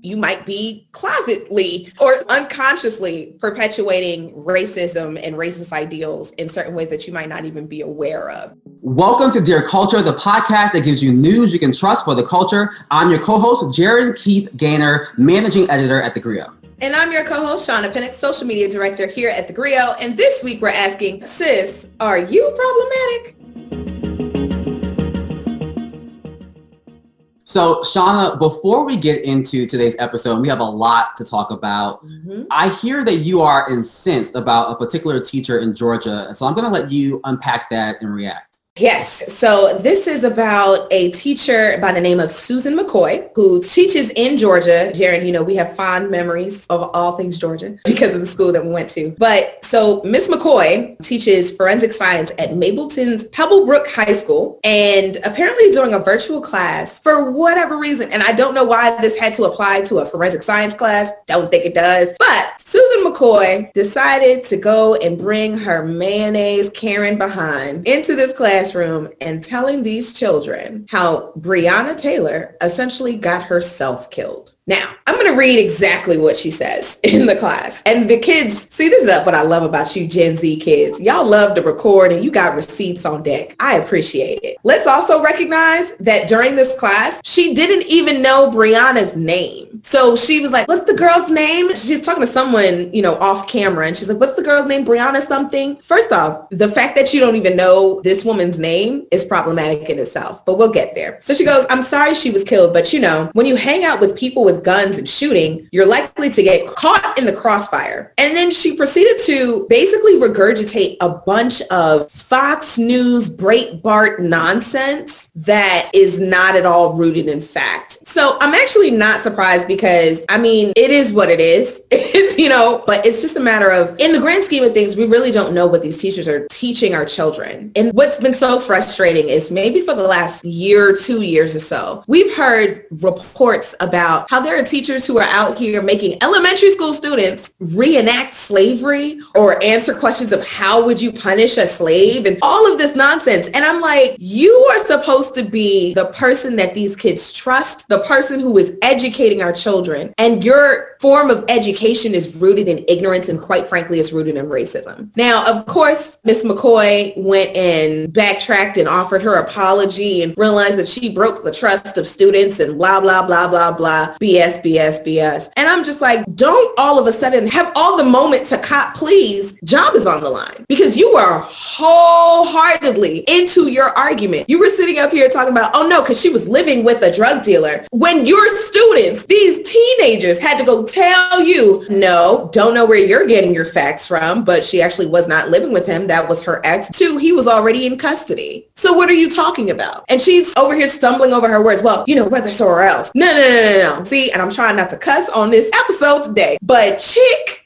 you might be closetly or unconsciously perpetuating racism and racist ideals in certain ways that you might not even be aware of. Welcome to Dear Culture, the podcast that gives you news you can trust for the culture. I'm your co-host, Jared Keith Gaynor, managing editor at The Grio. And I'm your co-host, Shauna Pinnock, social media director here at The Grio. And this week we're asking, sis, are you problematic? So, Shauna, before we get into today's episode, we have a lot to talk about. Mm-hmm. I hear that you are incensed about a particular teacher in Georgia. So I'm going to let you unpack that and react. Yes. So this is about a teacher by the name of Susan McCoy who teaches in Georgia. Jared, you know, we have fond memories of all things Georgia because of the school that we went to. But so Miss McCoy teaches forensic science at Mableton's Pebblebrook High School. And apparently during a virtual class, for whatever reason, and I don't know why this had to apply to a forensic science class. Don't think it does. But Susan McCoy decided to go and bring her mayonnaise Karen behind into this class classroom and telling these children how Breonna Taylor essentially got herself killed. Now, I'm going to read exactly what she says in the class. And the kids, see, this is what I love about you Gen Z kids. Y'all love to record and you got receipts on deck. I appreciate it. Let's also recognize that during this class, she didn't even know Breonna's name. So she was like, what's the girl's name? She's talking to someone, you know, off camera. And she's like, what's the girl's name? Brianna something? First off, the fact that you don't even know this woman's name is problematic in itself, but we'll get there. So she goes, I'm sorry she was killed, but you know, when you hang out with people with with guns and shooting, you're likely to get caught in the crossfire. And then she proceeded to basically regurgitate a bunch of Fox News Breitbart nonsense that is not at all rooted in fact. So I'm actually not surprised because I mean, it is what it is. You know, but it's just a matter of in the grand scheme of things, we really don't know what these teachers are teaching our children. And what's been so frustrating is maybe for the last year, two years or so, we've heard reports about how there are teachers who are out here making elementary school students reenact slavery or answer questions of how would you punish a slave and all of this nonsense. And I'm like, you are supposed to be the person that these kids trust, the person who is educating our children. And your form of education is rooted in ignorance and quite frankly is rooted in racism. Now, of course, Miss McCoy went and backtracked and offered her apology and realized that she broke the trust of students and blah, blah, blah, blah, blah. BS, BS, BS. And I'm just like, don't all of a sudden have all the moment to cop please. Job is on the line because you were wholeheartedly into your argument. You were sitting up here talking about, oh no, because she was living with a drug dealer. When your students, these teenagers had to go tell you, no, don't know where you're getting your facts from, but she actually was not living with him. That was her ex. Two, he was already in custody. So what are you talking about? And she's over here stumbling over her words. Well, you know, whether somewhere else. No, no, no, no, no. See, and I'm trying not to cuss on this episode today, but chick,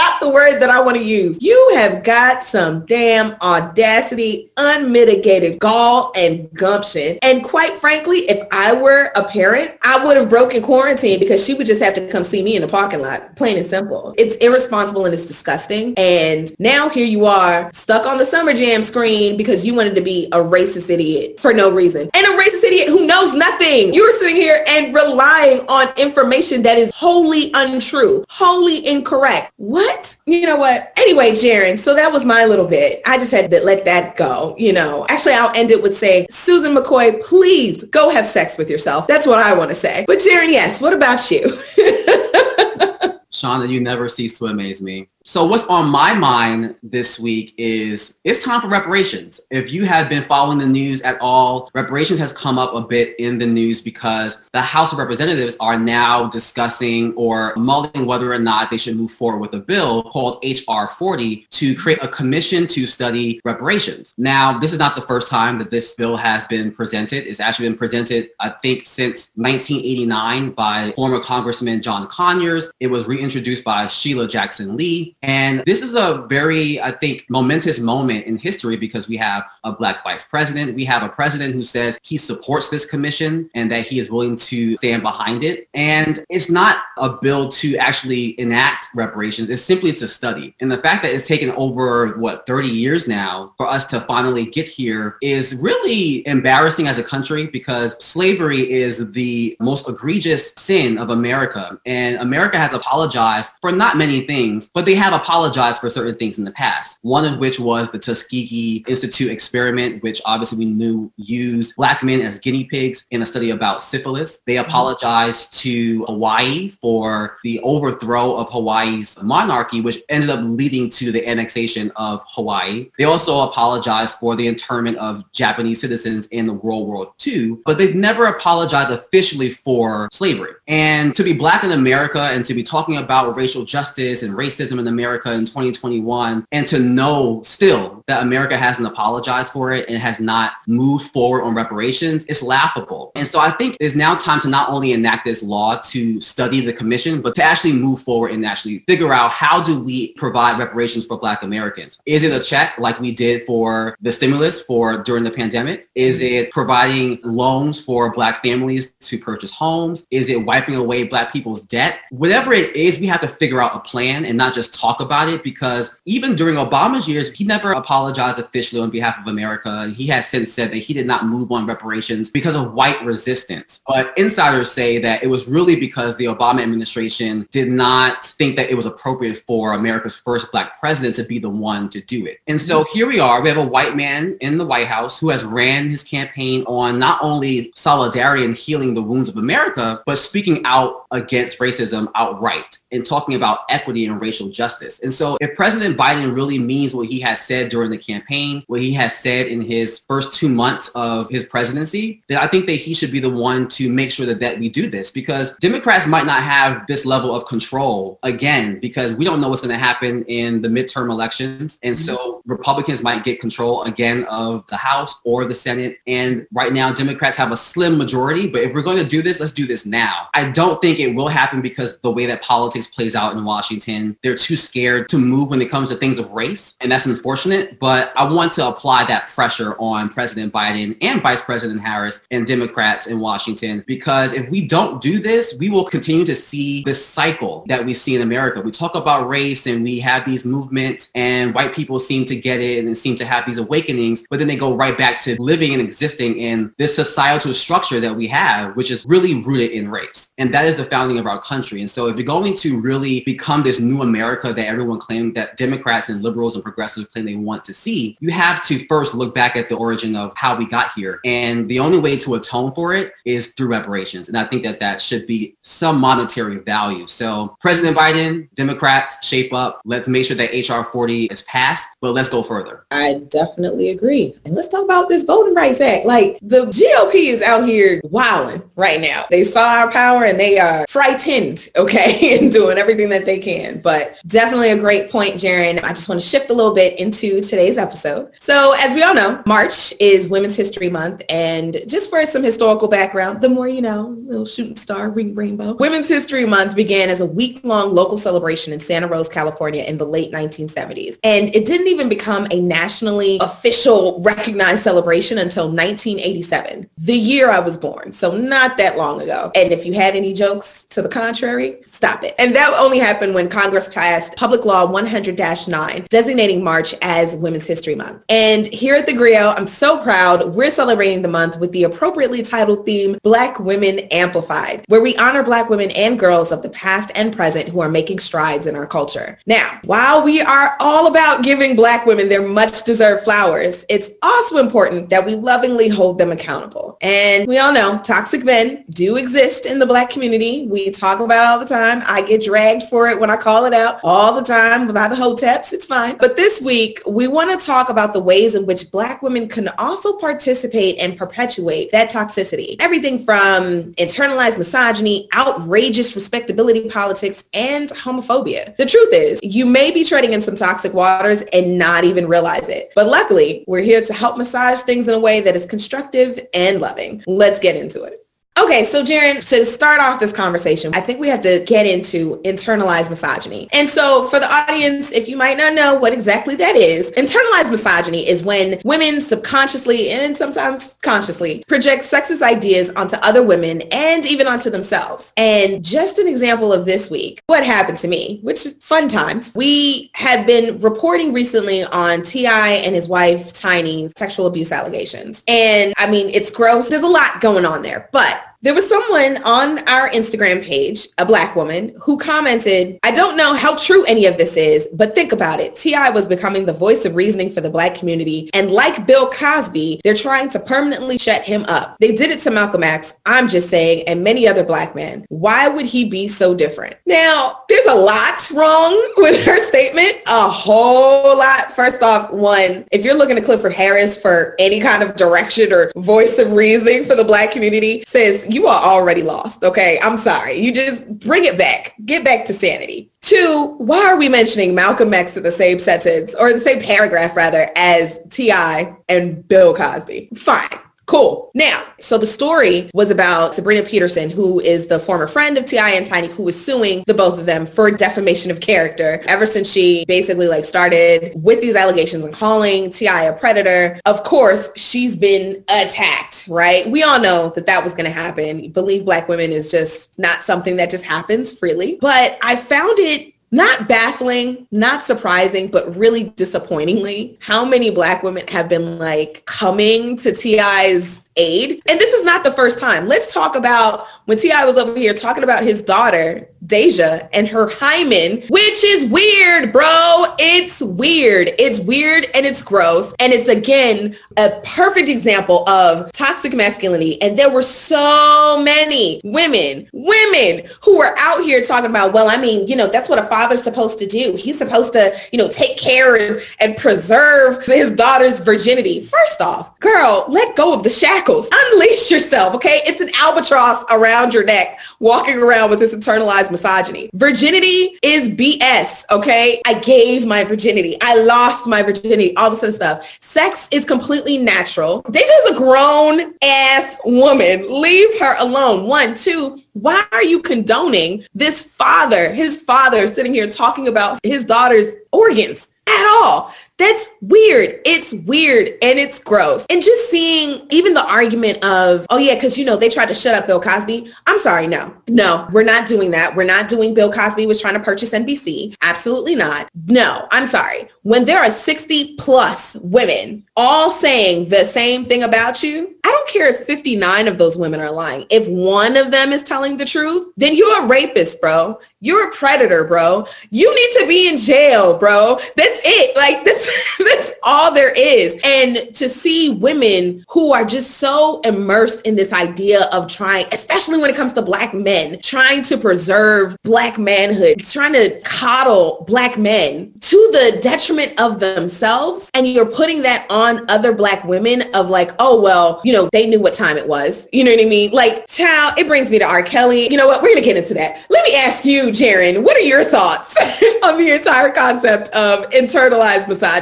not the word that I want to use. You have got some damn audacity, unmitigated gall and gumption. And quite frankly, if I were a parent, I would have broken quarantine because she would just have to come see me in the parking lot, plain and simple. It's irresponsible and it's disgusting. And now here you are stuck on the summer jam screen because you wanted to be a racist idiot for no reason. And a racist idiot who knows nothing. You were sitting here and relying on information that is wholly untrue, wholly incorrect. What? You know what? Anyway, Gerren, so that was my little bit. I just had to let that go, you know. Actually, I'll end it with saying, Susan McCoy, please go have sex with yourself. That's what I want to say. But Gerren, yes, what about you? Shauna, you never cease to amaze me. So what's on my mind this week is it's time for reparations. If you have been following the news at all, reparations has come up a bit in the news because the House of Representatives are now discussing or mulling whether or not they should move forward with a bill called HR 40 to create a commission to study reparations. Now, this is not the first time that this bill has been presented. It's actually been presented, I think, since 1989 by former Congressman John Conyers. It was reintroduced by Sheila Jackson Lee And this is a very, I think, momentous moment in history because we have a black vice president. We have a president who says he supports this commission and that he is willing to stand behind it. And it's not a bill to actually enact reparations. It's simply to study. And the fact that it's taken over, what, 30 years now for us to finally get here is really embarrassing as a country because slavery is the most egregious sin of America. And America has apologized for not many things, but they have apologized for certain things in the past. One of which was the Tuskegee Institute experiment, which obviously we knew used black men as guinea pigs in a study about syphilis. They mm-hmm. apologized to Hawaii for the overthrow of Hawaii's monarchy, which ended up leading to the annexation of Hawaii. They also apologized for the internment of Japanese citizens in the World War II, but they've never apologized officially for slavery. And to be black in America and to be talking about racial justice and racism in America in 2021 and to know still that America hasn't apologized for it and has not moved forward on reparations, it's laughable. And so I think it's now time to not only enact this law to study the commission, but to actually move forward and actually figure out how do we provide reparations for black Americans? Is it a check like we did for the stimulus for during the pandemic? Is it providing loans for black families to purchase homes? Is it wiping away black people's debt? Whatever it is, we have to figure out a plan and not just talk about it because even during Obama's years, he never apologized officially on behalf of America. He has since said that he did not move on reparations because of white resistance. But insiders say that it was really because the Obama administration did not think that it was appropriate for America's first black president to be the one to do it. And so here we are. We have a white man in the White House who has ran his campaign on not only solidarity and healing the wounds of America, but speaking out against racism outright and talking about equity and racial justice. And so if President Biden really means what he has said during the campaign, what he has said in his first two months of his presidency, then I think that he should be the one to make sure that, that we do this because Democrats might not have this level of control again, because we don't know what's going to happen in the midterm elections. And so mm-hmm. Republicans might get control again of the House or the Senate. And right now, Democrats have a slim majority. But if we're going to do this, let's do this now. I don't think it will happen because the way that politics plays out in Washington, they're too scared to move when it comes to things of race. And that's unfortunate. But I want to apply that pressure on President Biden and Vice President Harris and Democrats in Washington because if we don't do this, we will continue to see this cycle that we see in America. We talk about race and we have these movements and white people seem to get it and seem to have these awakenings, but then they go right back to living and existing in this societal structure that we have, which is really rooted in race. And that is the founding of our country. And so if you're going to really become this new America that everyone claimed that Democrats and liberals and progressives claim they want to see, you have to first look back at the origin of how we got here. And the only way to atone for it is through reparations. And I think that that should be some monetary value. So President Biden, Democrats, shape up. Let's make sure that HR 40 is passed, but let's go further. I definitely agree. And let's talk about this Voting Rights Act. Like the GOP is out here wilding right now. They saw our power and they are frightened, okay, and doing everything that they can. But definitely a great point, Gerren. I just want to shift a little bit into today's episode. So as we all know, March is Women's History Month. And just for some historical background, the more you know, little shooting star, ring rainbow. Women's History Month began as a week-long local celebration in Santa Rosa, California in the late 1970s. And it didn't even become a nationally official recognized celebration until 1987, the year I was born. So not that long ago. And if you had any jokes to the contrary, stop it. And that only happened when Congress passed Public Law 100-9, designating March as Women's History Month. And here at the Grio, I'm so proud we're celebrating the month with the appropriately titled theme, Black Women Amplified, where we honor Black women and girls of the past and present who are making strides in our culture. Now, while we are all about giving Black women their much deserved flowers, it's also important that we lovingly hold them accountable. And we all know toxic men do exist in the Black community. We talk about it all the time. I get dragged for it when I call it out all the time about the hoteps. It's fine. But this week, we want to talk about the ways in which Black women can also participate and perpetuate that toxicity. Everything from internalized misogyny, outrageous respectability politics, and homophobia. The truth is, you may be treading in some toxic waters and not even realize it. But luckily, we're here to help massage things in a way that is constructive and loving. Let's get into it. Okay, so Gerren, to start off this conversation, I think we have to get into internalized misogyny. And so for the audience, if you might not know what exactly that is, internalized misogyny is when women subconsciously and sometimes consciously project sexist ideas onto other women and even onto themselves. And just an example of this week, what happened to me, which is fun times. We have been reporting recently on T.I. and his wife Tiny's sexual abuse allegations. And I mean, it's gross. There's a lot going on there, but there was someone on our Instagram page, a black woman, who commented, I don't know how true any of this is, but think about it. T.I. was becoming the voice of reasoning for the black community. And like Bill Cosby, they're trying to permanently shut him up. They did it to Malcolm X, I'm just saying, and many other black men. Why would he be so different? Now, there's a lot wrong with her statement. A whole lot. First off, one, if you're looking to Clifford Harris for any kind of direction or voice of reasoning for the black community, says you are already lost. Okay. I'm sorry. You just bring it back. Get back to sanity. Two, why are we mentioning Malcolm X in the same sentence or the same paragraph rather as T.I. and Bill Cosby? Fine. Cool. Now, so the story was about Sabrina Peterson, who is the former friend of T.I. and Tiny, who was suing the both of them for defamation of character ever since she basically like started with these allegations and calling T.I. a predator. Of course, she's been attacked, right? We all know that that was going to happen. Believe black women is just not something that just happens freely. But I found it not baffling, not surprising, but really disappointingly, how many black women have been like coming to T.I.'s aid. And this is not the first time. Let's talk about when T.I. was over here talking about his daughter, Deyjah, and her hymen, which is weird, bro. It's weird. It's weird and it's gross. And it's again a perfect example of toxic masculinity. And there were so many women, women who were out here talking about, well, I mean, you know, that's what a father's supposed to do. He's supposed to, you know, take care and, and preserve his daughter's virginity. First off, girl, let go of the shackles shackles. Unleash yourself, okay? It's an albatross around your neck, walking around with this internalized misogyny. Virginity is BS, okay? I gave my virginity. I lost my virginity, all this other stuff. Sex is completely natural. Deyjah is a grown ass woman. Leave her alone. One, two, why are you condoning this father, his father sitting here talking about his daughter's organs? at all. That's weird. It's weird and it's gross. And just seeing even the argument of, oh yeah, because you know, they tried to shut up Bill Cosby. I'm sorry, no. No, we're not doing that. We're not doing Bill Cosby was trying to purchase NBC. Absolutely not. No, I'm sorry. When there are 60 plus women all saying the same thing about you, I don't care if 59 of those women are lying. If one of them is telling the truth, then you're a rapist, bro. You're a predator, bro. You need to be in jail, bro. That's it. Like that's that's all there is. And to see women who are just so immersed in this idea of trying, especially when it comes to black men, trying to preserve black manhood, trying to coddle black men to the detriment of themselves. And you're putting that on other black women of like, oh, well, you know, they knew what time it was. You know what I mean? Like, child, it brings me to R. Kelly. You know what? We're going to get into that. Let me ask you, Gerren, what are your thoughts on the entire concept of internalized misogyny?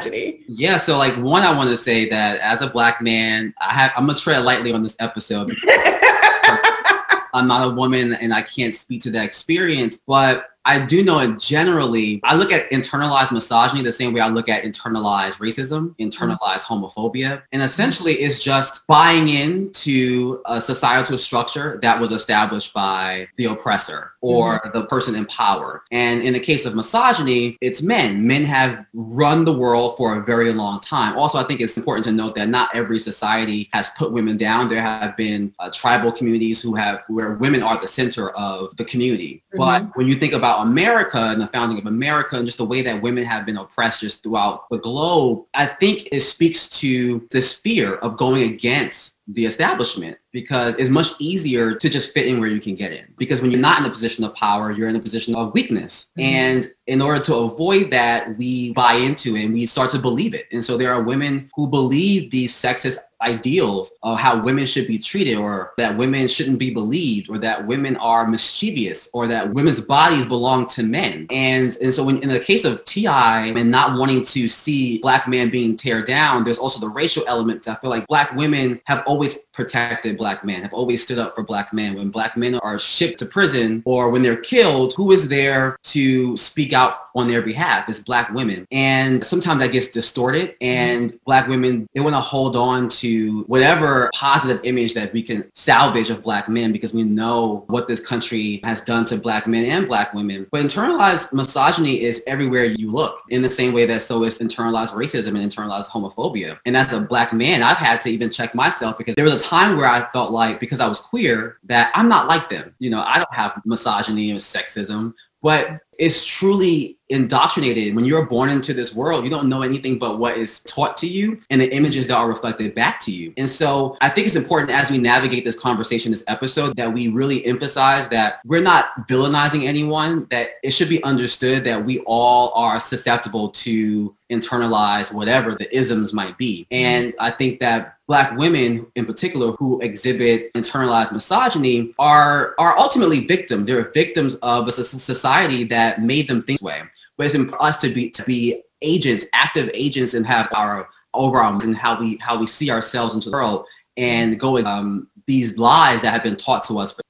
Yeah, so like one, I want to say that as a black man, I have I'm gonna tread lightly on this episode. I'm not a woman and I can't speak to that experience, but I do know it generally, I look at internalized misogyny the same way I look at internalized racism, internalized homophobia. And essentially it's just buying into a societal structure that was established by the oppressor or mm-hmm. the person in power. And in the case of misogyny, it's men. Men have run the world for a very long time. Also, I think it's important to note that not every society has put women down. There have been uh, tribal communities who have where women are the center of the community. Mm-hmm. But when you think about America and the founding of America and just the way that women have been oppressed just throughout the globe, I think it speaks to this fear of going against the establishment because it's much easier to just fit in where you can get in. Because when you're not in a position of power, you're in a position of weakness. Mm-hmm. And in order to avoid that, we buy into it and we start to believe it. And so there are women who believe these sexist ideals of how women should be treated or that women shouldn't be believed or that women are mischievous or that women's bodies belong to men. And, and so when, in the case of T.I. and not wanting to see black men being tear down, there's also the racial element. I feel like black women have always protected black men, have always stood up for black men. When black men are shipped to prison or when they're killed, who is there to speak out on their behalf? It's black women. And sometimes that gets distorted and mm-hmm. black women, they want to hold on to whatever positive image that we can salvage of black men because we know what this country has done to black men and black women. But internalized misogyny is everywhere you look in the same way that so is internalized racism and internalized homophobia. And as a black man, I've had to even check myself because there was a time where I felt like because I was queer that I'm not like them. You know, I don't have misogyny or sexism, but it's truly indoctrinated. When you're born into this world you don't know anything but what is taught to you and the images that are reflected back to you. And so i think it's important as we navigate this conversation this episode that we really emphasize that we're not villainizing anyone that it should be understood that we all are susceptible to internalize whatever the isms might be. And i think that black women in particular who exhibit internalized misogyny are are ultimately victims. They're victims of a society that that made them think this way. But it's important for us to be to be agents, active agents, and have our over our and how we how we see ourselves into the world and going um, these lies that have been taught to us for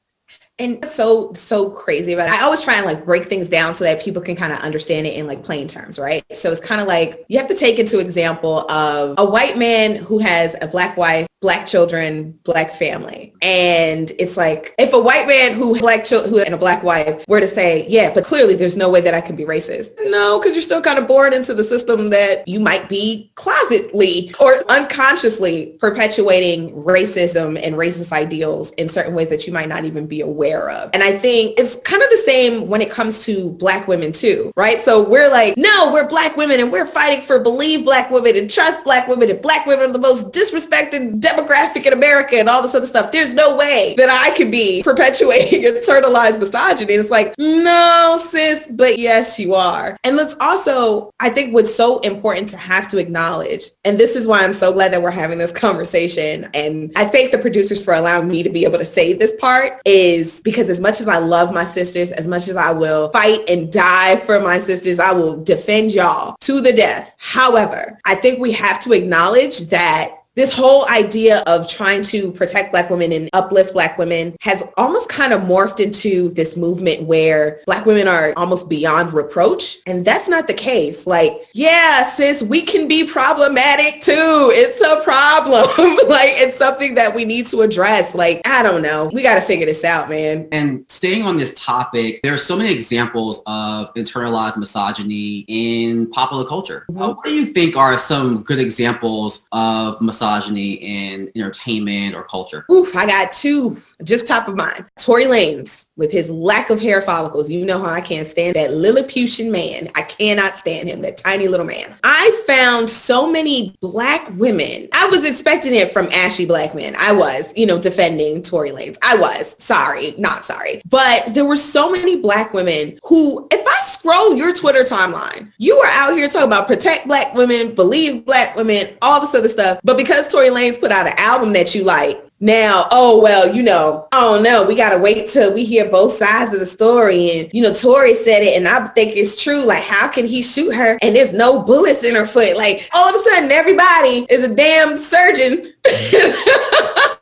and so so crazy about it. I always try and like break things down so that people can kind of understand it in like plain terms, right? So it's kind of like you have to take into example of a white man who has a black wife black children, black family. And it's like if a white man who black children who and a black wife were to say, yeah, but clearly there's no way that I can be racist. No, because you're still kind of born into the system that you might be closetly or unconsciously perpetuating racism and racist ideals in certain ways that you might not even be aware of. And I think it's kind of the same when it comes to black women too, right? So we're like, no, we're black women and we're fighting for believe black women and trust black women and black women are the most disrespected demographic in America and all this other stuff. There's no way that I could be perpetuating internalized misogyny. It's like, no, sis, but yes, you are. And let's also, I think what's so important to have to acknowledge, and this is why I'm so glad that we're having this conversation. And I thank the producers for allowing me to be able to say this part is because as much as I love my sisters, as much as I will fight and die for my sisters, I will defend y'all to the death. However, I think we have to acknowledge that this whole idea of trying to protect black women and uplift black women has almost kind of morphed into this movement where black women are almost beyond reproach. And that's not the case. Like, yeah, sis, we can be problematic too. It's a problem. like it's something that we need to address. Like, I don't know. We got to figure this out, man. And staying on this topic, there are so many examples of internalized misogyny in popular culture. Mm-hmm. Uh, what do you think are some good examples of misogyny? Misogyny in entertainment or culture? Oof, I got two just top of mind. Tory Lanez with his lack of hair follicles. You know how I can't stand that Lilliputian man. I cannot stand him, that tiny little man. I found so many black women. I was expecting it from ashy black men. I was, you know, defending Tory Lanez. I was. Sorry, not sorry. But there were so many black women who, if I scroll your Twitter timeline, you are out here talking about protect black women, believe black women, all this other stuff. But because Tory Lanez put out an album that you like, now, oh well, you know, oh don't. We gotta wait till we hear both sides of the story. And you know, Tory said it, and I think it's true. Like, how can he shoot her and there's no bullets in her foot? Like, all of a sudden, everybody is a damn surgeon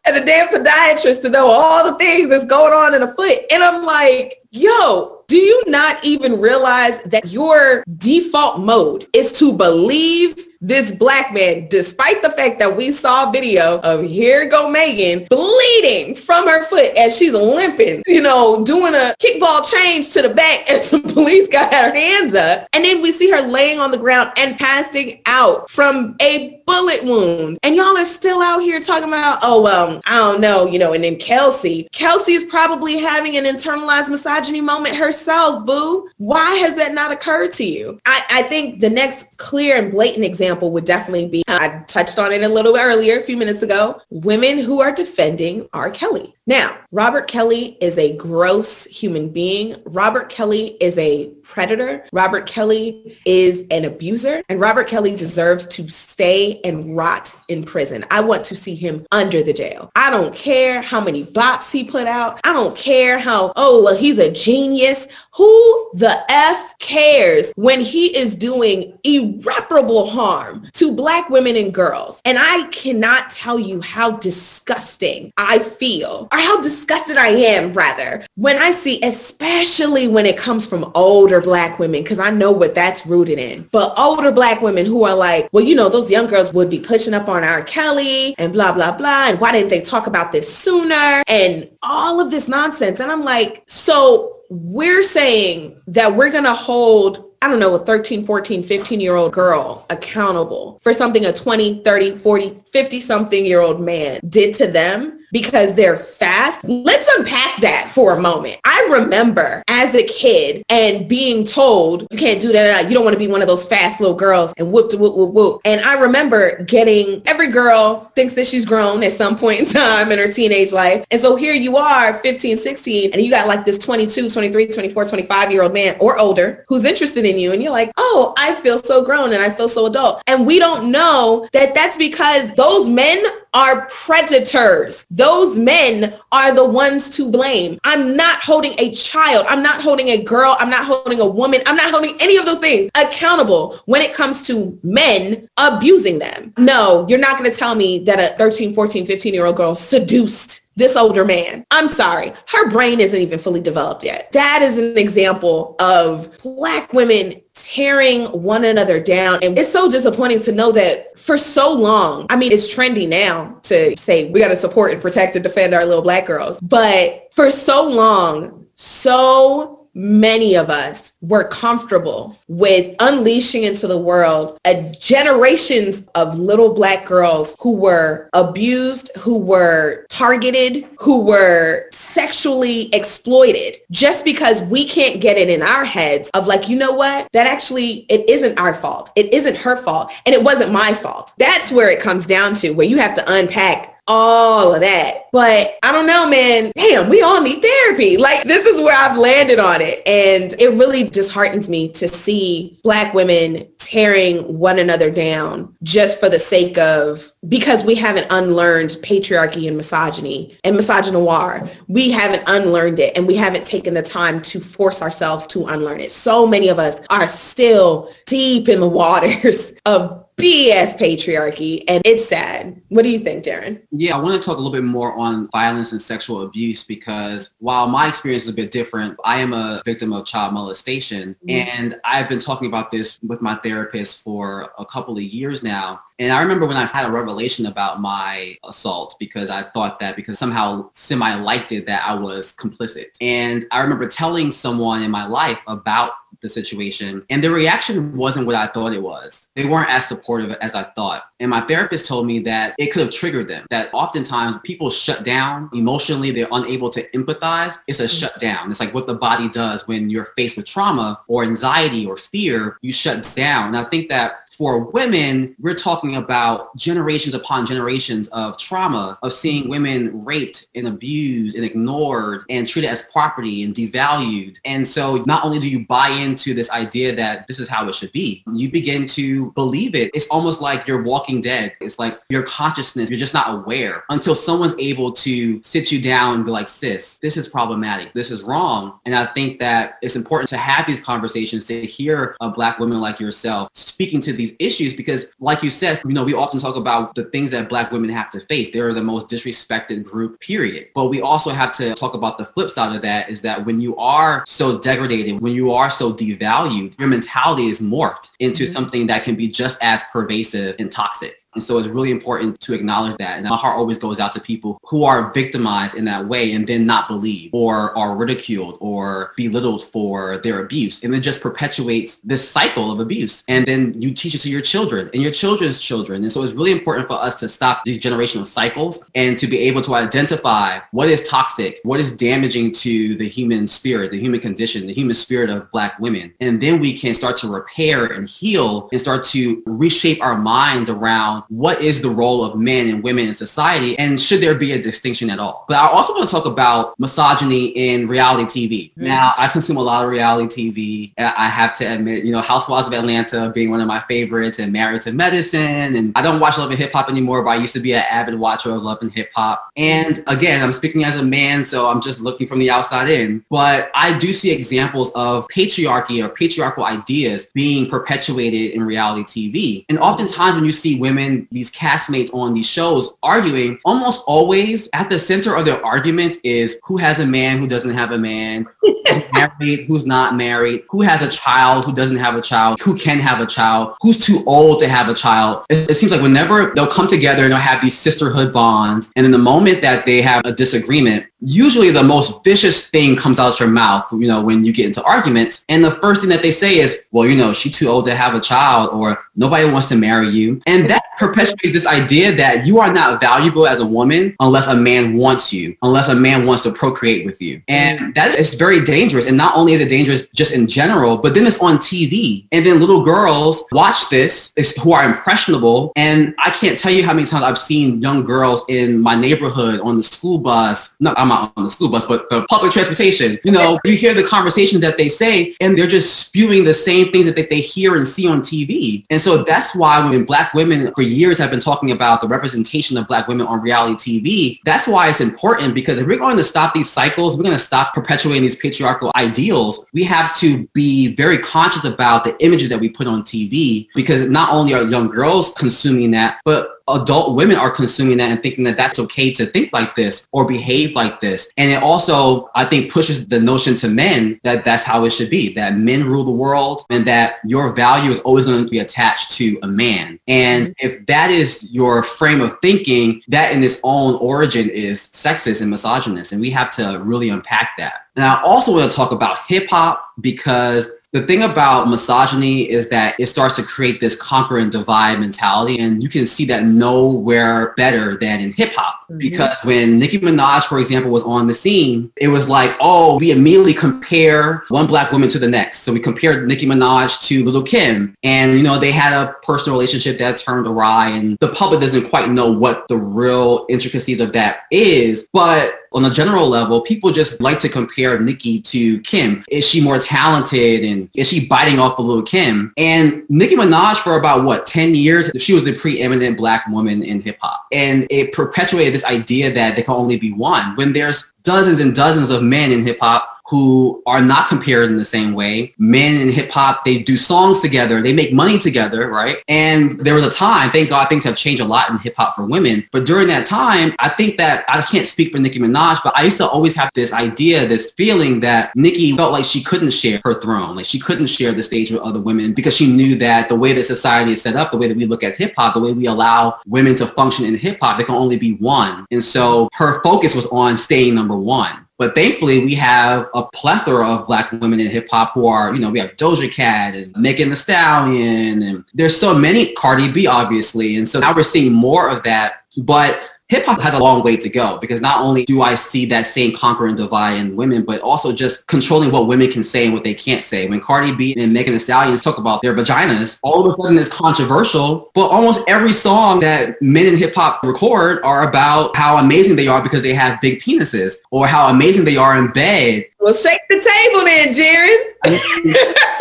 and a damn podiatrist to know all the things that's going on in a foot. And I'm like, yo, do you not even realize that your default mode is to believe this black man, despite the fact that we saw video of here go Megan bleeding from her foot as she's limping, you know, doing a kickball change to the back and some police got her hands up. And then we see her laying on the ground and passing out from a bullet wound. And y'all are still out here talking about, oh, well, I don't know, you know, and then Kelsey. Kelsey is probably having an internalized misogyny moment herself, boo. Why has that not occurred to you? I, I think the next clear and blatant example would definitely be, uh, I touched on it a little earlier, a few minutes ago, women who are defending R. Kelly. Now, Robert Kelly is a gross human being. Robert Kelly is a predator. Robert Kelly is an abuser. And Robert Kelly deserves to stay and rot in prison. I want to see him under the jail. I don't care how many bops he put out. I don't care how, oh, well, he's a genius. Who the F cares when he is doing irreparable harm to black women and girls. And I cannot tell you how disgusting I feel or how disgusted I am rather when I see, especially when it comes from older black women, because I know what that's rooted in, but older black women who are like, well, you know, those young girls would be pushing up on R. Kelly and blah, blah, blah. And why didn't they talk about this sooner? And all of this nonsense. And I'm like, so we're saying that we're going to hold I don't know, a 13, 14, 15 year old girl accountable for something a 20, 30, 40, 50 something year old man did to them because they're fast. Let's unpack that for a moment. I remember as a kid and being told you can't do that. You don't want to be one of those fast little girls and whoop whoop whoop whoop. And I remember getting every girl thinks that she's grown at some point in time in her teenage life. And so here you are 15, 16 and you got like this 22, 23, 24, 25 year old man or older who's interested in you and you're like, "Oh, I feel so grown and I feel so adult." And we don't know that that's because those men are predators. Those men are the ones to blame. I'm not holding a child. I'm not holding a girl. I'm not holding a woman. I'm not holding any of those things accountable when it comes to men abusing them. No, you're not going to tell me that a 13, 14, 15 year old girl seduced this older man. I'm sorry, her brain isn't even fully developed yet. That is an example of black women tearing one another down. And it's so disappointing to know that for so long, I mean, it's trendy now to say we got to support and protect and defend our little black girls. But for so long, so many of us were comfortable with unleashing into the world a generations of little black girls who were abused, who were targeted, who were sexually exploited just because we can't get it in our heads of like, you know what? That actually, it isn't our fault. It isn't her fault. And it wasn't my fault. That's where it comes down to where you have to unpack all of that. But I don't know, man. Damn, we all need therapy. Like this is where I've landed on it. And it really disheartens me to see black women tearing one another down just for the sake of because we haven't unlearned patriarchy and misogyny and misogynoir. We haven't unlearned it and we haven't taken the time to force ourselves to unlearn it. So many of us are still deep in the waters of BS patriarchy and it's sad. What do you think, Darren? Yeah, I want to talk a little bit more on violence and sexual abuse because while my experience is a bit different, I am a victim of child molestation mm-hmm. and I've been talking about this with my therapist for a couple of years now. And I remember when I had a revelation about my assault because I thought that because somehow semi liked it that I was complicit. And I remember telling someone in my life about the situation and the reaction wasn't what I thought it was. They weren't as supportive as I thought. And my therapist told me that it could have triggered them, that oftentimes people shut down emotionally, they're unable to empathize. It's a mm-hmm. shutdown. It's like what the body does when you're faced with trauma or anxiety or fear, you shut down. And I think that for women, we're talking about generations upon generations of trauma, of seeing women raped and abused and ignored and treated as property and devalued. And so not only do you buy into this idea that this is how it should be, you begin to believe it. It's almost like you're walking dead. It's like your consciousness, you're just not aware until someone's able to sit you down and be like, sis, this is problematic. This is wrong. And I think that it's important to have these conversations, to hear a black woman like yourself speaking to these these issues because like you said, you know, we often talk about the things that black women have to face. They're the most disrespected group, period. But we also have to talk about the flip side of that is that when you are so degraded, when you are so devalued, your mentality is morphed into mm-hmm. something that can be just as pervasive and toxic. And so it's really important to acknowledge that. And my heart always goes out to people who are victimized in that way and then not believe or are ridiculed or belittled for their abuse. And it just perpetuates this cycle of abuse. And then you teach it to your children and your children's children. And so it's really important for us to stop these generational cycles and to be able to identify what is toxic, what is damaging to the human spirit, the human condition, the human spirit of Black women. And then we can start to repair and heal and start to reshape our minds around what is the role of men and women in society and should there be a distinction at all. But I also want to talk about misogyny in reality TV. Mm-hmm. Now, I consume a lot of reality TV. I have to admit, you know, Housewives of Atlanta being one of my favorites and Married to Medicine. And I don't watch Love and Hip Hop anymore, but I used to be an avid watcher of Love and Hip Hop. And again, I'm speaking as a man, so I'm just looking from the outside in. But I do see examples of patriarchy or patriarchal ideas being perpetuated in reality TV. And oftentimes when you see women, these castmates on these shows arguing, almost always at the center of their arguments is who has a man who doesn't have a man, married, who's not married, who has a child, who doesn't have a child, who can have a child, who's too old to have a child. It, it seems like whenever they'll come together and they'll have these sisterhood bonds, and in the moment that they have a disagreement, usually the most vicious thing comes out of your mouth, you know, when you get into arguments. And the first thing that they say is, well, you know, she's too old to have a child or nobody wants to marry you. And that perpetuates this idea that you are not valuable as a woman unless a man wants you, unless a man wants to procreate with you. And that is very dangerous. And not only is it dangerous just in general, but then it's on TV. And then little girls watch this who are impressionable. And I can't tell you how many times I've seen young girls in my neighborhood on the school bus. No, I'm not on the school bus, but the public transportation. You know, you hear the conversations that they say, and they're just spewing the same things that they hear and see on TV. And so that's why when black women for years have been talking about the representation of black women on reality TV, that's why it's important because if we're going to stop these cycles, we're going to stop perpetuating these patriarchal ideals, we have to be very conscious about the images that we put on TV because not only are young girls consuming that, but adult women are consuming that and thinking that that's okay to think like this or behave like this. And it also, I think, pushes the notion to men that that's how it should be, that men rule the world and that your value is always going to be attached to a man. And mm-hmm. if that is your frame of thinking, that in its own origin is sexist and misogynist. And we have to really unpack that. And I also want to talk about hip hop because the thing about misogyny is that it starts to create this conquer and divide mentality. And you can see that nowhere better than in hip hop. Mm-hmm. Because when Nicki Minaj, for example, was on the scene, it was like, oh, we immediately compare one black woman to the next. So we compared Nicki Minaj to Lil' Kim. And, you know, they had a personal relationship that turned awry. And the public doesn't quite know what the real intricacies of that is. But on a general level, people just like to compare Nicki to Kim. Is she more talented and is she biting off a Lil' Kim? And Nicki Minaj for about what, 10 years, she was the preeminent black woman in hip hop. And it perpetuated this idea that there can only be one when there's dozens and dozens of men in hip hop who are not compared in the same way. Men in hip hop, they do songs together, they make money together, right? And there was a time, thank God things have changed a lot in hip hop for women. But during that time, I think that I can't speak for Nicki Minaj, but I used to always have this idea, this feeling that Nicki felt like she couldn't share her throne, like she couldn't share the stage with other women because she knew that the way that society is set up, the way that we look at hip hop, the way we allow women to function in hip hop, there can only be one. And so her focus was on staying number one. But thankfully, we have a plethora of black women in hip hop who are, you know, we have Doja Cat and Megan Thee Stallion, and there's so many Cardi B, obviously. And so now we're seeing more of that. But hip hop has a long way to go because not only do I see that same conquer and divide in women, but also just controlling what women can say and what they can't say. When Cardi B and Megan Thee Stallions talk about their vaginas, all of a sudden it's controversial. But almost every song that men in hip hop record are about how amazing they are because they have big penises or how amazing they are in bed. Well, shake the table then, Gerren.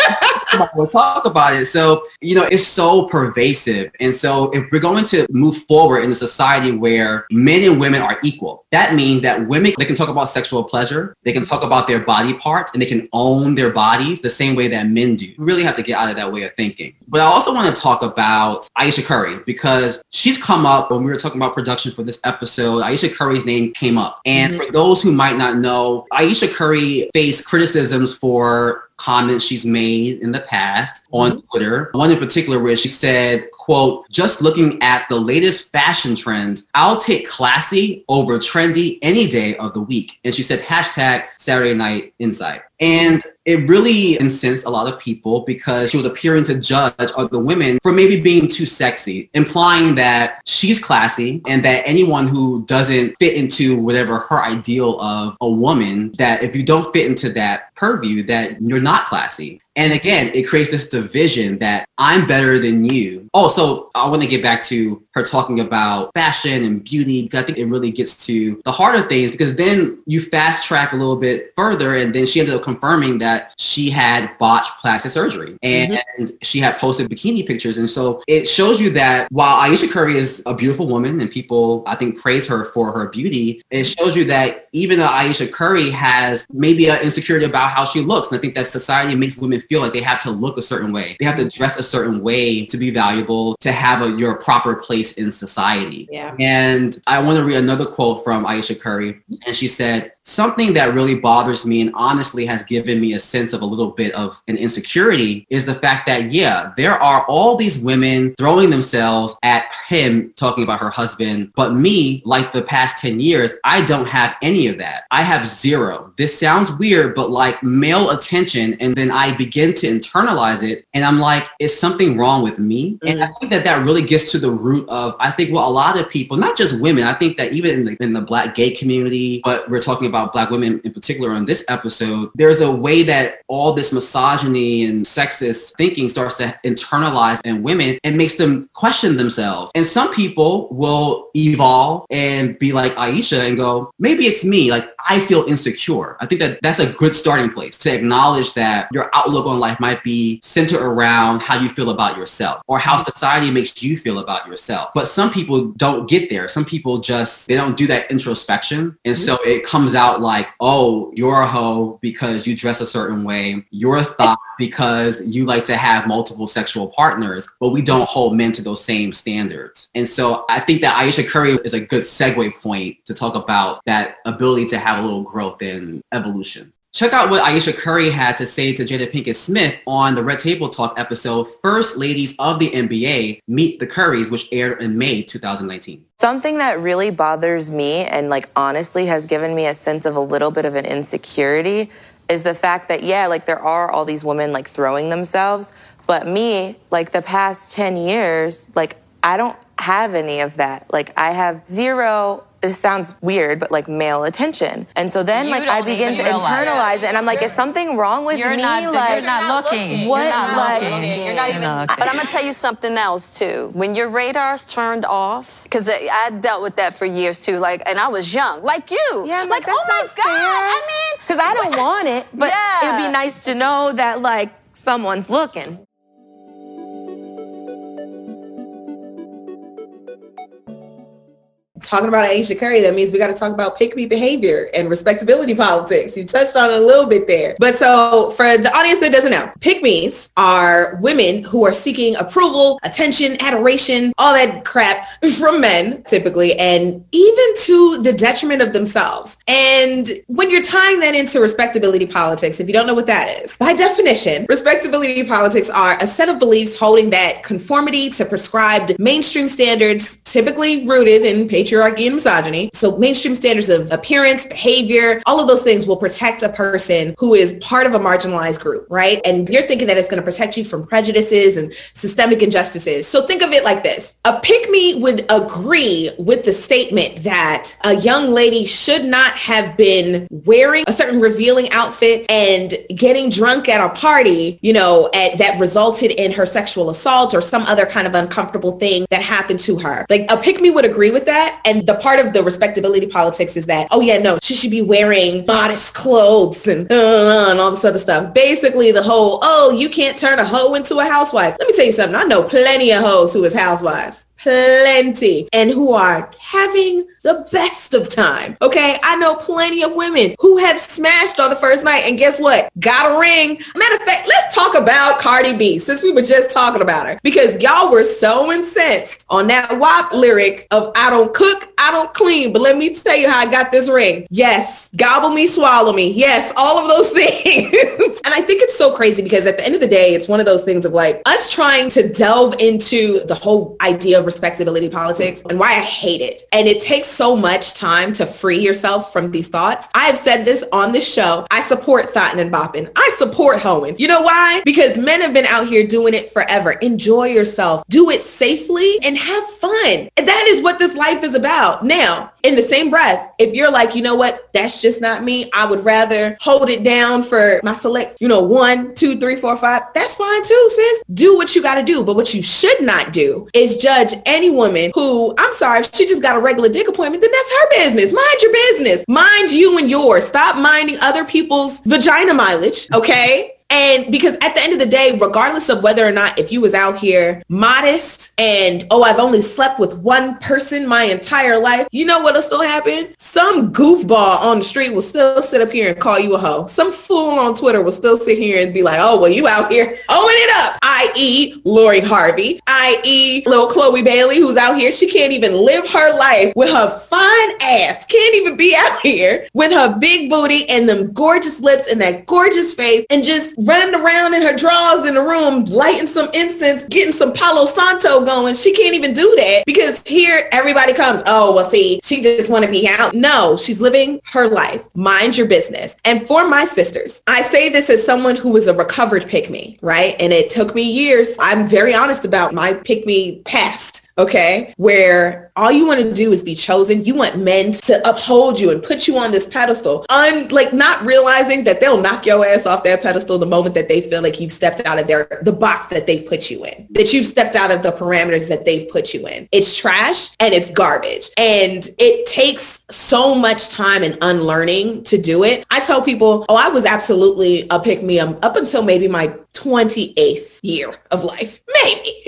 we'll talk about it. So, you know, it's so pervasive. And so if we're going to move forward in a society where men and women are equal, that means that women, they can talk about sexual pleasure, they can talk about their body parts, and they can own their bodies the same way that men do. We really have to get out of that way of thinking. But I also want to talk about Ayesha Curry because she's come up when we were talking about production for this episode. Ayesha Curry's name came up. And mm-hmm. for those who might not know, Aisha Curry faced criticisms for comments she's made in the past on mm-hmm. Twitter. One in particular where she said, quote, just looking at the latest fashion trends, I'll take classy over trendy any day of the week. And she said, hashtag Saturday Night Inside. And it really incensed a lot of people because she was appearing to judge other women for maybe being too sexy, implying that she's classy and that anyone who doesn't fit into whatever her ideal of a woman, that if you don't fit into that purview, that you're not classy. And again, it creates this division that I'm better than you. Oh, so I want to get back to her talking about fashion and beauty. I think it really gets to the heart of things because then you fast track a little bit further and then she ended up confirming that she had botched plastic surgery and mm-hmm. she had posted bikini pictures. And so it shows you that while Ayesha Curry is a beautiful woman and people, I think, praise her for her beauty, it shows you that even though Ayesha Curry has maybe an insecurity about how she looks, and I think that society makes women feel like they have to look a certain way. They have to dress a certain way to be valuable, to have a, your proper place in society. Yeah. And I want to read another quote from Ayesha Curry. And she said, Something that really bothers me and honestly has given me a sense of a little bit of an insecurity is the fact that, yeah, there are all these women throwing themselves at him talking about her husband. But me, like the past 10 years, I don't have any of that. I have zero. This sounds weird, but like male attention. And then I begin to internalize it. And I'm like, is something wrong with me? Mm-hmm. And I think that that really gets to the root of, I think, what a lot of people, not just women, I think that even in the, in the black gay community, but we're talking about about black women in particular on this episode, there's a way that all this misogyny and sexist thinking starts to internalize in women and makes them question themselves. And some people will evolve and be like Ayesha and go, maybe it's me. Like I feel insecure. I think that that's a good starting place to acknowledge that your outlook on life might be centered around how you feel about yourself or how society makes you feel about yourself. But some people don't get there. Some people just, they don't do that introspection. And so mm-hmm. it comes out like, oh, you're a hoe because you dress a certain way. You're a thought because you like to have multiple sexual partners, but we don't hold men to those same standards. And so I think that Ayesha Curry is a good segue point to talk about that ability to have little growth and evolution. Check out what Ayesha Curry had to say to Jada Pinkett Smith on the Red Table Talk episode, First Ladies of the NBA Meet the Currys, which aired in May 2019. Something that really bothers me and like honestly has given me a sense of a little bit of an insecurity is the fact that yeah, like there are all these women like throwing themselves, but me, like the past 10 years, like I don't have any of that. Like I have zero this sounds weird, but like male attention. And so then you like I begin to internalize it. it. and I'm like, is something wrong with you're me? Not, like, you're not looking. What? You're not like, looking. You're not even. But I'm gonna tell you something else too. When your radar's turned off, because I dealt with that for years too. Like, and I was young, like you. Yeah, I'm like, like oh my god. Fair. I mean, because I don't want it, but yeah. it'd be nice to know that like someone's looking. Talking about Ayesha Curry, that means we got to talk about pick me behavior and respectability politics. You touched on a little bit there. But so for the audience that doesn't know, pick me's are women who are seeking approval, attention, adoration, all that crap from men typically, and even to the detriment of themselves. And when you're tying that into respectability politics, if you don't know what that is, by definition, respectability politics are a set of beliefs holding that conformity to prescribed mainstream standards, typically rooted in patriarchy patriarchy and misogyny. So mainstream standards of appearance, behavior, all of those things will protect a person who is part of a marginalized group, right? And you're thinking that it's going to protect you from prejudices and systemic injustices. So think of it like this. A pick me would agree with the statement that a young lady should not have been wearing a certain revealing outfit and getting drunk at a party, you know, at, that resulted in her sexual assault or some other kind of uncomfortable thing that happened to her. Like a pick me would agree with that. And the part of the respectability politics is that, oh yeah, no, she should be wearing modest clothes and, uh, and all this other stuff. Basically the whole, oh, you can't turn a hoe into a housewife. Let me tell you something. I know plenty of hoes who is housewives plenty and who are having the best of time. Okay. I know plenty of women who have smashed on the first night and guess what? Got a ring. Matter of fact, let's talk about Cardi B since we were just talking about her because y'all were so incensed on that WAP lyric of I don't cook, I don't clean, but let me tell you how I got this ring. Yes. Gobble me, swallow me. Yes. All of those things. and I think it's so crazy because at the end of the day, it's one of those things of like us trying to delve into the whole idea of respectability politics and why I hate it. And it takes so much time to free yourself from these thoughts. I have said this on this show. I support thoughting and bopping. I support hoeing. You know why? Because men have been out here doing it forever. Enjoy yourself. Do it safely and have fun. And that is what this life is about. Now, in the same breath, if you're like, you know what, that's just not me. I would rather hold it down for my select, you know, one, two, three, four, five. That's fine too, sis. Do what you got to do. But what you should not do is judge any woman who, I'm sorry, she just got a regular dick appointment, then that's her business. Mind your business. Mind you and yours. Stop minding other people's vagina mileage. Okay. And because at the end of the day, regardless of whether or not if you was out here modest and, oh, I've only slept with one person my entire life, you know what'll still happen? Some goofball on the street will still sit up here and call you a hoe. Some fool on Twitter will still sit here and be like, oh, well, you out here owing it up, i.e. Lori Harvey, i.e. little Chloe Bailey, who's out here. She can't even live her life with her fine ass. Can't even be out here with her big booty and them gorgeous lips and that gorgeous face and just running around in her drawers in the room, lighting some incense, getting some Palo Santo going. She can't even do that because here everybody comes, oh, well, see, she just want to be out. No, she's living her life. Mind your business. And for my sisters, I say this as someone who was a recovered pick me, right? And it took me years. I'm very honest about my pick me past okay, where all you want to do is be chosen. You want men to uphold you and put you on this pedestal, un- like not realizing that they'll knock your ass off that pedestal the moment that they feel like you've stepped out of their the box that they've put you in, that you've stepped out of the parameters that they've put you in. It's trash and it's garbage. And it takes so much time and unlearning to do it. I tell people, oh, I was absolutely a pick me up until maybe my 28th year of life. Maybe.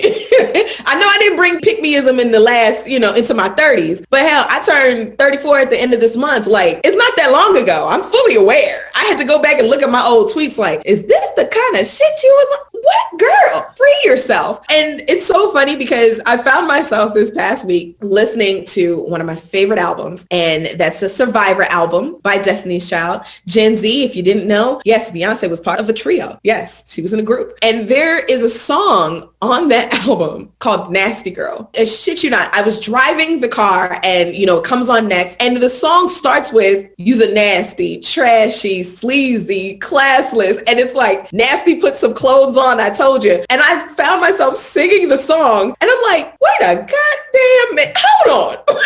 I know I didn't bring pick meism in the last, you know, into my 30s, but hell, I turned 34 at the end of this month. Like, it's not that long ago. I'm fully aware. I had to go back and look at my old tweets like, is this the kind of shit you was what girl? Free yourself. And it's so funny because i found myself this past week listening to one of my favorite albums and that's a survivor album by destiny's child. Gen z if you didn't know yes beyonce was part of a trio. Yes she was in a group. And there is a song on that album called nasty girl. And shit you not. I was driving the car and you know it comes on next and the song starts with use a nasty trashy sleazy classless. And it's like nasty put some clothes on I told you. And I found myself singing the song and I'm like, wait a goddamn minute. Hold on.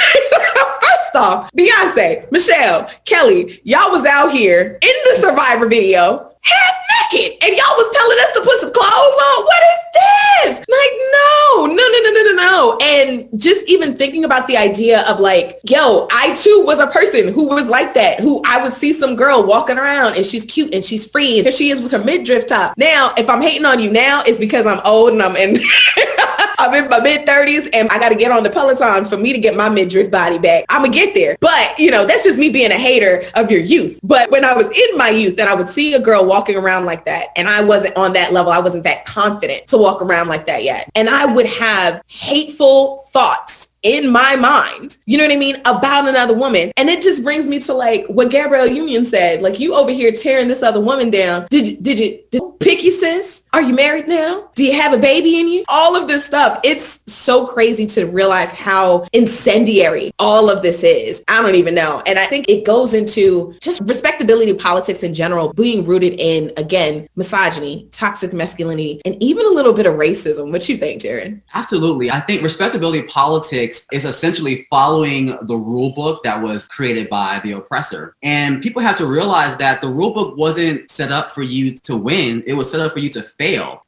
First off, Beyonce, Michelle, Kelly, y'all was out here in the Survivor video half naked and y'all was telling us to put some clothes on. What is this? Like, no, no, no, no, no, no, no. And just even thinking about the idea of like, yo, I too was a person who was like that, who I would see some girl walking around and she's cute and she's free and here she is with her midriff top. Now, if I'm hating on you now, it's because I'm old and I'm in I'm in my mid 30s and I got to get on the Peloton for me to get my midriff body back. I'm gonna get there. But, you know, that's just me being a hater of your youth. But when I was in my youth and I would see a girl walking around like that and I wasn't on that level, I wasn't that confident to walk around like that yet. And I would have hateful thoughts in my mind, you know what I mean, about another woman. And it just brings me to like what Gabrielle Union said, like you over here tearing this other woman down. Did you, did you, did you pick you sis? Are you married now? Do you have a baby in you? All of this stuff. It's so crazy to realize how incendiary all of this is. I don't even know. And I think it goes into just respectability politics in general, being rooted in, again, misogyny, toxic masculinity, and even a little bit of racism. What you think, Gerren? Absolutely. I think respectability politics is essentially following the rule book that was created by the oppressor. And people have to realize that the rule book wasn't set up for you to win. It was set up for you to fail.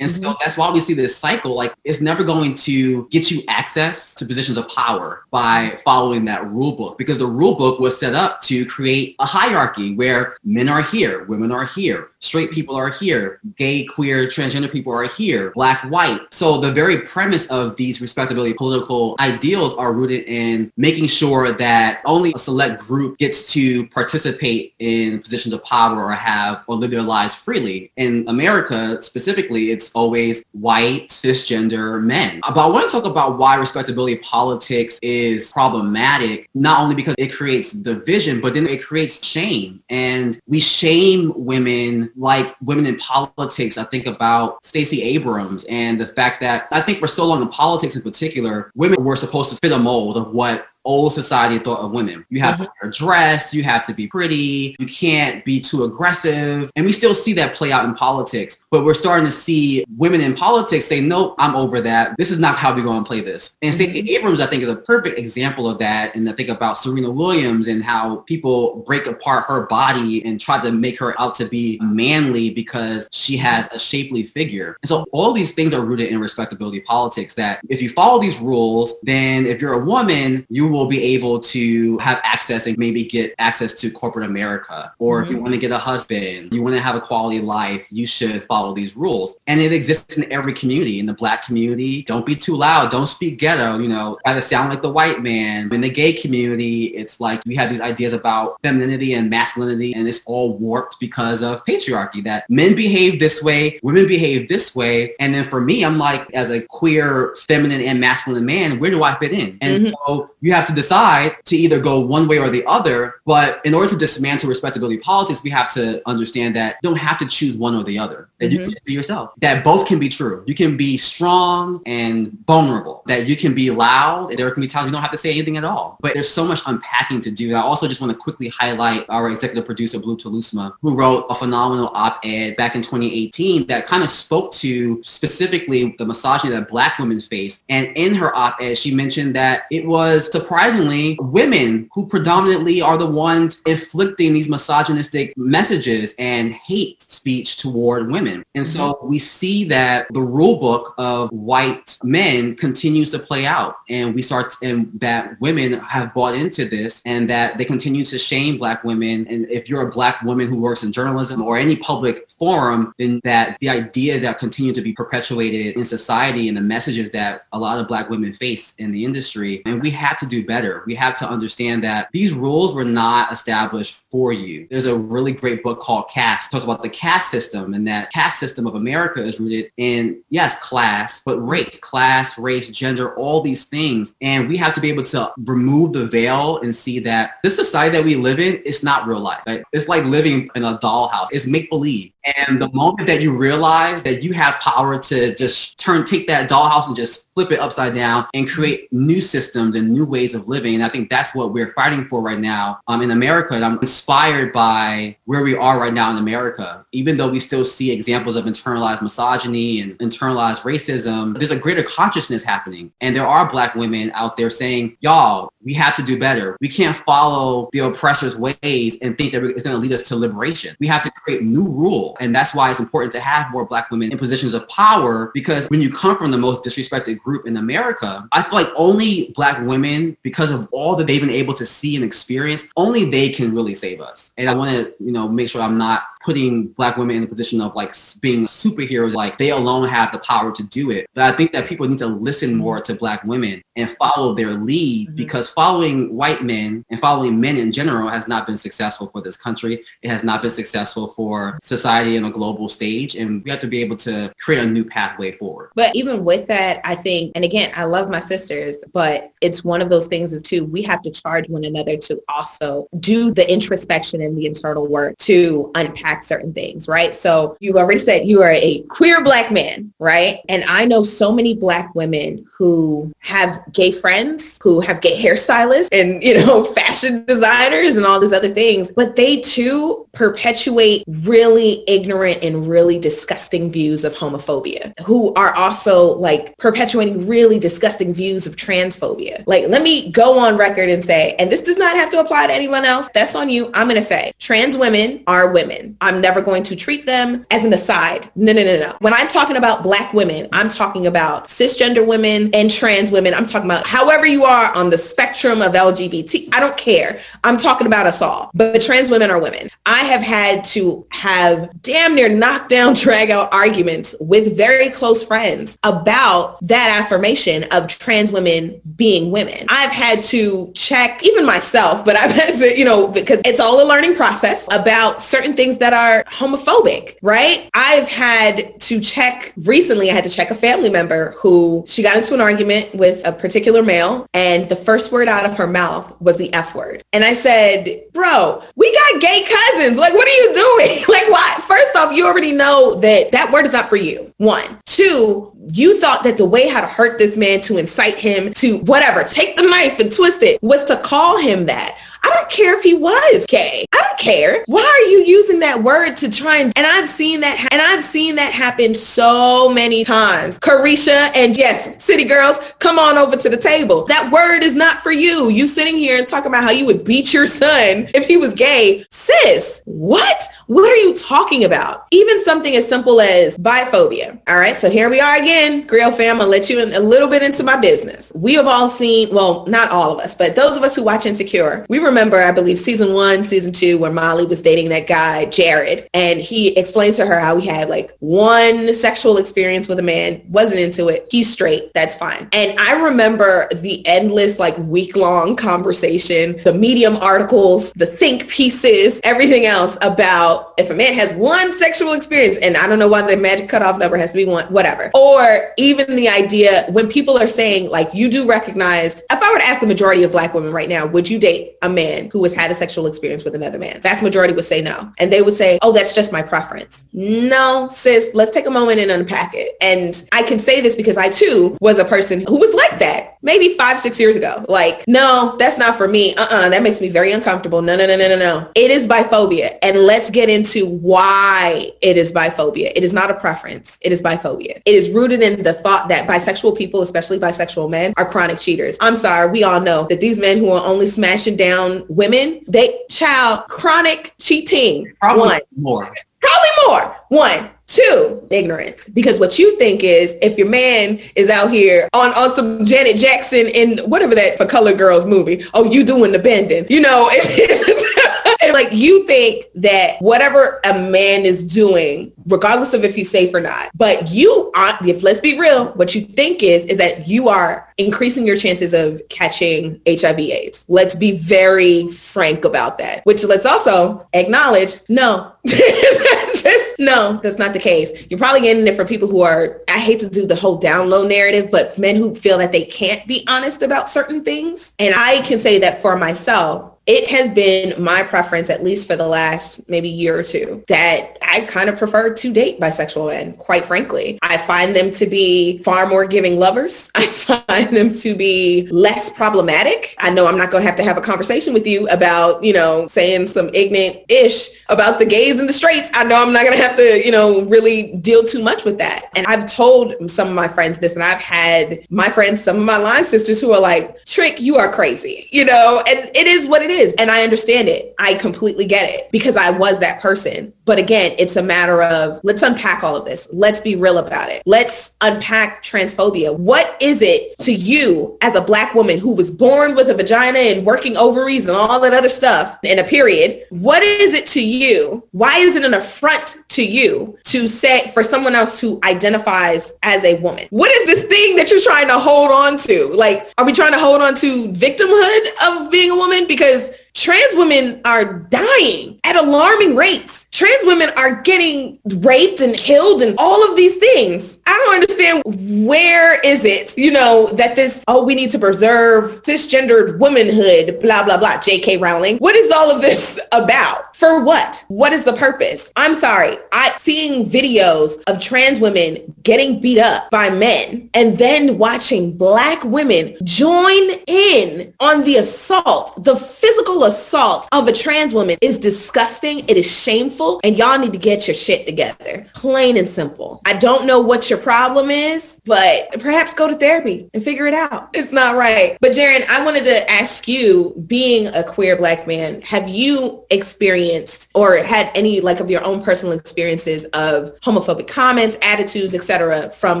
And mm-hmm. so that's why we see this cycle. Like it's never going to get you access to positions of power by following that rule book because the rule book was set up to create a hierarchy where men are here, women are here, straight people are here, gay, queer, transgender people are here, black, white. So the very premise of these respectability political ideals are rooted in making sure that only a select group gets to participate in positions of power or have or live their lives freely. In America specifically, it's always white, cisgender men. Uh, but I want to talk about why respectability politics is problematic, not only because it creates division, but then it creates shame. And we shame women like women in politics, I think about Stacey Abrams and the fact that I think for so long in politics in particular, women were supposed to fit a mold of what old society thought of women. You have mm-hmm. to wear a dress, you have to be pretty, you can't be too aggressive. And we still see that play out in politics. But we're starting to see women in politics say, no, I'm over that. This is not how we're going to play this. And mm-hmm. Stacey Abrams, I think, is a perfect example of that. And I think about Serena Williams and how people break apart her body and try to make her out to be manly because she has a shapely figure. And so all these things are rooted in respectability politics that if you follow these rules, then if you're a woman, you will be able to have access and maybe get access to corporate America. Or mm-hmm. if you mm-hmm. want to get a husband, you want to have a quality life, you should follow these rules. And it exists in every community. In the black community, don't be too loud, don't speak ghetto, you know, gotta sound like the white man. In the gay community, it's like we have these ideas about femininity and masculinity, and it's all warped because of patriarchy that men behave this way, women behave this way. And then for me, I'm like, as a queer, feminine, and masculine man, where do I fit in? And mm-hmm. so you have to decide to either go one way or the other. But in order to dismantle respectability politics, we have to understand that you don't have to choose one or the other. That mm-hmm. you can be yourself. That both can be true. You can be strong and vulnerable. That you can be loud. There can be times you don't have to say anything at all. But there's so much unpacking to do. I also just want to quickly highlight our executive producer, Blue Telusma, who wrote a phenomenal op-ed back in 2018 that kind of spoke to specifically the misogyny that black women face. And in her op-ed, she mentioned that it was surprisingly women who predominantly are the ones inflicting these misogynistic messages and hate speech toward women. And so mm-hmm. we see that the rule book of white men continues to play out. And we start, and that women have bought into this and that they continue to shame black women. And if you're a black woman who works in journalism or any public forum, then that the ideas that continue to be perpetuated in society and the messages that a lot of black women face in the industry. And we have to do better. We have to understand that these rules were not established for you. There's a really great book called Caste, it talks about the caste system and that caste system of America is rooted in, yes, class, but race, class, race, gender, all these things. And we have to be able to remove the veil and see that this society that we live in is not real life. It's like living in a dollhouse. It's make believe. And the moment that you realize that you have power to just turn, take that dollhouse and just flip it upside down and create new systems and new ways of living. And I think that's what we're fighting for right now um, in America. And I'm inspired by where we are right now in America. Even though we still see examples of internalized misogyny and internalized racism, there's a greater consciousness happening. And there are black women out there saying, y'all, we have to do better. We can't follow the oppressor's ways and think that it's going to lead us to liberation. We have to create new rules. And that's why it's important to have more black women in positions of power because when you come from the most disrespected group in America, I feel like only black women, because of all that they've been able to see and experience, only they can really save us. And I want to, you know, make sure I'm not putting black women in a position of like being superheroes, like they alone have the power to do it. But I think that people need to listen more to black women and follow their lead mm-hmm. because following white men and following men in general has not been successful for this country. It has not been successful for society in a global stage. And we have to be able to create a new pathway forward. But even with that, I think, and again, I love my sisters, but it's one of those things of two, we have to charge one another to also do the introspection and the internal work to unpack certain things, right? So you already said you are a queer black man, right? And I know so many black women who have gay friends, who have gay hairstylists and, you know, fashion designers and all these other things, but they too perpetuate really ignorant and really disgusting views of homophobia, who are also like perpetuating really disgusting views of transphobia. Like, let me go on record and say, and this does not have to apply to anyone else. That's on you. I'm going to say trans women are women. I'm never going to treat them as an aside. No, no, no, no. When I'm talking about black women, I'm talking about cisgender women and trans women. I'm talking about however you are on the spectrum of LGBT. I don't care. I'm talking about us all. But trans women are women. I have had to have damn near knockdown, drag out arguments with very close friends about that affirmation of trans women being women. I've had to check even myself, but I've had to, you know, because it's all a learning process about certain things that are homophobic, right? I've had to check recently, I had to check a family member who she got into an argument with a particular male and the first word out of her mouth was the F word. And I said, bro, we got gay cousins. Like, what are you doing? like, why? First off, you already know that that word is not for you. One. Two, you thought that the way how to hurt this man to incite him to whatever, take the knife and twist it was to call him that. I don't care if he was gay. I don't care. Why are you using that word to try and and I've seen that and I've seen that happen so many times. Carisha and yes, city girls, come on over to the table. That word is not for you. You sitting here and talking about how you would beat your son if he was gay. Sis, what? What are you talking about? Even something as simple as biphobia. All right, so here we are again. Grill fam, I'll let you in a little bit into my business. We have all seen, well, not all of us, but those of us who watch Insecure, we remember, I believe, season one, season two, where Molly was dating that guy, Jared, and he explained to her how he had like one sexual experience with a man, wasn't into it. He's straight. That's fine. And I remember the endless, like week long conversation, the medium articles, the think pieces, everything else about if a man has one sexual experience, and I don't know why the magic cutoff number has to be one, whatever. Or even the idea when people are saying, like, you do recognize, if I were to ask the majority of black women right now, would you date a man who has had a sexual experience with another man? Vast majority would say no. And they would say, oh, that's just my preference. No, sis, let's take a moment and unpack it. And I can say this because I too was a person who was like that maybe five, six years ago. Like, no, that's not for me. Uh-uh, that makes me very uncomfortable. No, no, no, no, no, no. It is biphobia. And let's get into why it is biphobia. It is not a preference. It is biphobia. It is rooted in the thought that bisexual people, especially bisexual men, are chronic cheaters. I'm sorry. We all know that these men who are only smashing down Um, women, they child chronic cheating. Probably One. more. Probably more. One. Two, ignorance. Because what you think is if your man is out here on, on some Janet Jackson in whatever that for Color Girls movie, oh, you doing the bending. You know, and like you think that whatever a man is doing, regardless of if he's safe or not, but you are, if let's be real, what you think is, is that you are increasing your chances of catching HIV AIDS. Let's be very frank about that, which let's also acknowledge, no, just no, that's not the case. You're probably getting it for people who are, I hate to do the whole down low narrative, but men who feel that they can't be honest about certain things. And I can say that for myself, it has been my preference, at least for the last maybe year or two, that I kind of prefer to date bisexual men, quite frankly. I find them to be far more giving lovers. I find them to be less problematic. I know I'm not going to have to have a conversation with you about, you know, saying some ignorant-ish about the gays and the straights. I know I'm not going to have to, you know, really deal too much with that. And I've told some of my friends this, and I've had my friends, some of my line sisters who are like, Trick, you are crazy, you know, and it is what it is. And I understand it. I completely get it because I was that person. But again, it's a matter of let's unpack all of this. Let's be real about it. Let's unpack transphobia. What is it to you as a black woman who was born with a vagina and working ovaries and all that other stuff in a period? What is it to you? Why is it an affront to you to say for someone else who identifies as a woman? What is this thing that you're trying to hold on to? Like, are we trying to hold on to victimhood of being a woman? Because trans women are dying at alarming rates. Trans women are getting raped and killed and all of these things. I don't understand where is it, you know, that this, oh, we need to preserve cisgendered womanhood, blah, blah, blah. J.K. Rowling. What is all of this about? For what? What is the purpose? I'm sorry. I seeing videos of trans women getting beat up by men and then watching black women join in on the assault, the physical assault of a trans woman is disgusting. It is shameful and y'all need to get your shit together. Plain and simple. I don't know what your problem is, but perhaps go to therapy and figure it out. It's not right. But Gerren, I wanted to ask you, being a queer black man, have you experienced or had any like of your own personal experiences of homophobic comments, attitudes, etc. from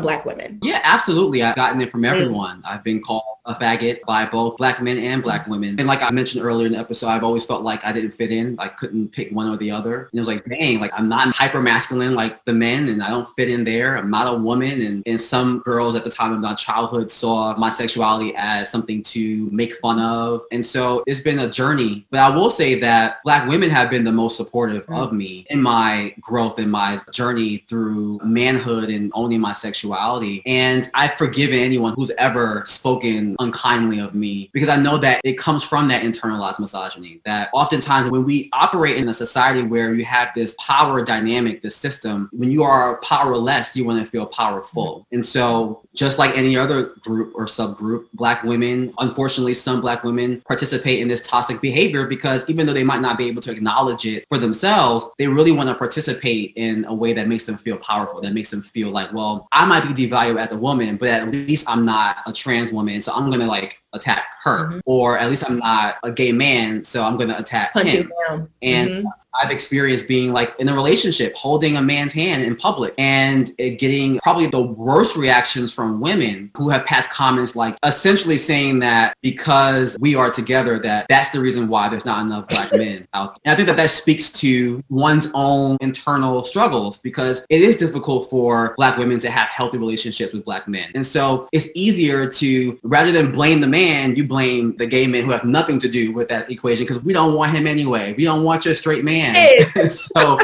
black women? Yeah, absolutely. I've gotten it from mm. everyone. I've been called a faggot by both black men and black women. And like I mentioned earlier in the episode, I've always felt like I didn't fit in. I couldn't pick one or the other. And it was like, dang, like I'm not hyper masculine like the men and I don't fit in there. I'm not a woman. And in some some girls at the time of my childhood saw my sexuality as something to make fun of. And so it's been a journey. But I will say that black women have been the most supportive mm. of me in my growth in my journey through manhood and owning my sexuality. And I've forgiven anyone who's ever spoken unkindly of me because I know that it comes from that internalized misogyny. That oftentimes when we operate in a society where you have this power dynamic, this system, when you are powerless, you want to feel powerful. And so so just like any other group or subgroup, black women, unfortunately, some black women participate in this toxic behavior because even though they might not be able to acknowledge it for themselves, they really want to participate in a way that makes them feel powerful, that makes them feel like, well, I might be devalued as a woman, but at least I'm not a trans woman. So I'm going to like attack her. Mm-hmm. Or at least I'm not a gay man, so I'm going to attack Punch him. down. And mm-hmm. I've experienced being like in a relationship, holding a man's hand in public and getting probably the worst reactions from women who have passed comments like essentially saying that because we are together, that that's the reason why there's not enough black men out. And I think that that speaks to one's own internal struggles because it is difficult for black women to have healthy relationships with black men. And so it's easier to, rather than blame the man, you blame the gay men who have nothing to do with that equation because we don't want him anyway. We don't want your straight man man. so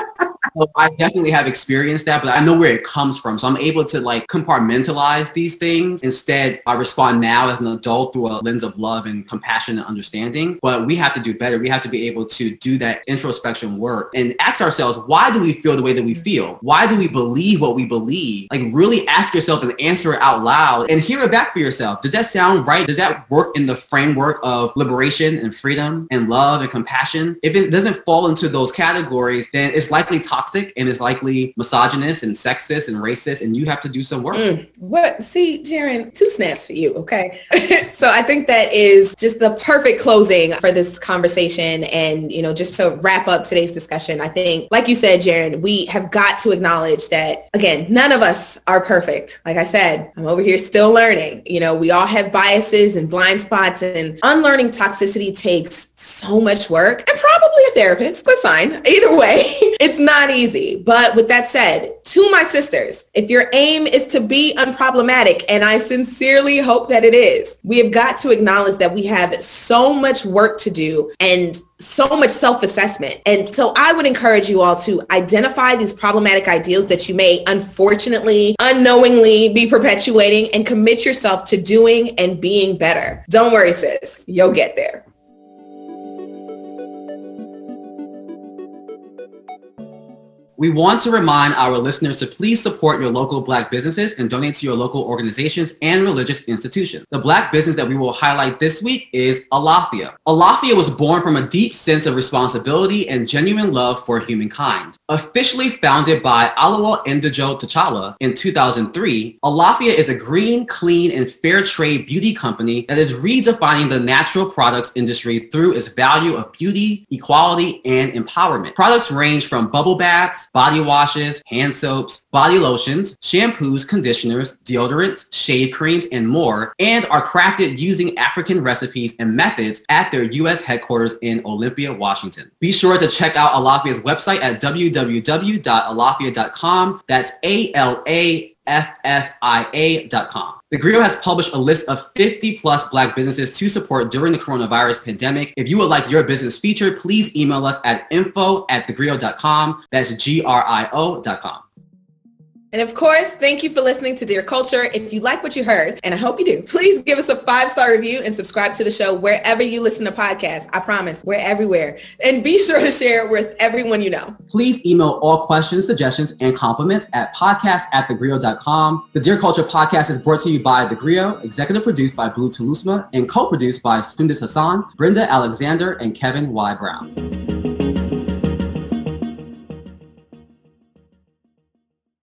so I definitely have experienced that, but I know where it comes from. So I'm able to like compartmentalize these things. Instead, I respond now as an adult through a lens of love and compassion and understanding. But we have to do better. We have to be able to do that introspection work and ask ourselves, why do we feel the way that we mm-hmm. feel? Why do we believe what we believe? Like really ask yourself and answer it out loud and hear it back for yourself. Does that sound right? Does that work in the framework of liberation and freedom and love and compassion? If it doesn't fall into those categories, then it's likely toxic toxic and is likely misogynist and sexist and racist, and you have to do some work. Mm, what? See, Gerren, two snaps for you, okay? so I think that is just the perfect closing for this conversation. And, you know, just to wrap up today's discussion, I think, like you said, Gerren, we have got to acknowledge that, again, none of us are perfect. Like I said, I'm over here still learning. You know, we all have biases and blind spots, and unlearning toxicity takes so much work and probably a therapist, but fine. Either way, it's not easy. But with that said, to my sisters, if your aim is to be unproblematic, and I sincerely hope that it is, we have got to acknowledge that we have so much work to do and so much self-assessment. And so I would encourage you all to identify these problematic ideals that you may unfortunately, unknowingly be perpetuating and commit yourself to doing and being better. Don't worry, sis. You'll get there. We want to remind our listeners to please support your local Black businesses and donate to your local organizations and religious institutions. The Black business that we will highlight this week is Alaffia. Alaffia was born from a deep sense of responsibility and genuine love for humankind. Officially founded by Olowo-n'djo Tchala in 2003, Alaffia is a green, clean, and fair trade beauty company that is redefining the natural products industry through its value of beauty, equality, and empowerment. Products range from bubble baths, body washes, hand soaps, body lotions, shampoos, conditioners, deodorants, shave creams, and more, and are crafted using African recipes and methods at their U.S. headquarters in Olympia, Washington. Be sure to check out Alaffia's website at www.alaffia.com. That's A-L-A FFIA.com. The Grio has published a list of 50 plus black businesses to support during the coronavirus pandemic. If you would like your business featured, please email us at info at thegrio.com. That's G-R-I-O.com. And of course, thank you for listening to Dear Culture. If you like what you heard, and I hope you do, please give us a five-star review and subscribe to the show wherever you listen to podcasts. I promise, we're everywhere. And be sure to share it with everyone you know. Please email all questions, suggestions, and compliments at podcast at thegrio.com. The Dear Culture podcast is brought to you by The Grio, executive produced by Blue Telusma, and co-produced by Sundus Hassan, Brenda Alexander, and Kevin Y. Brown.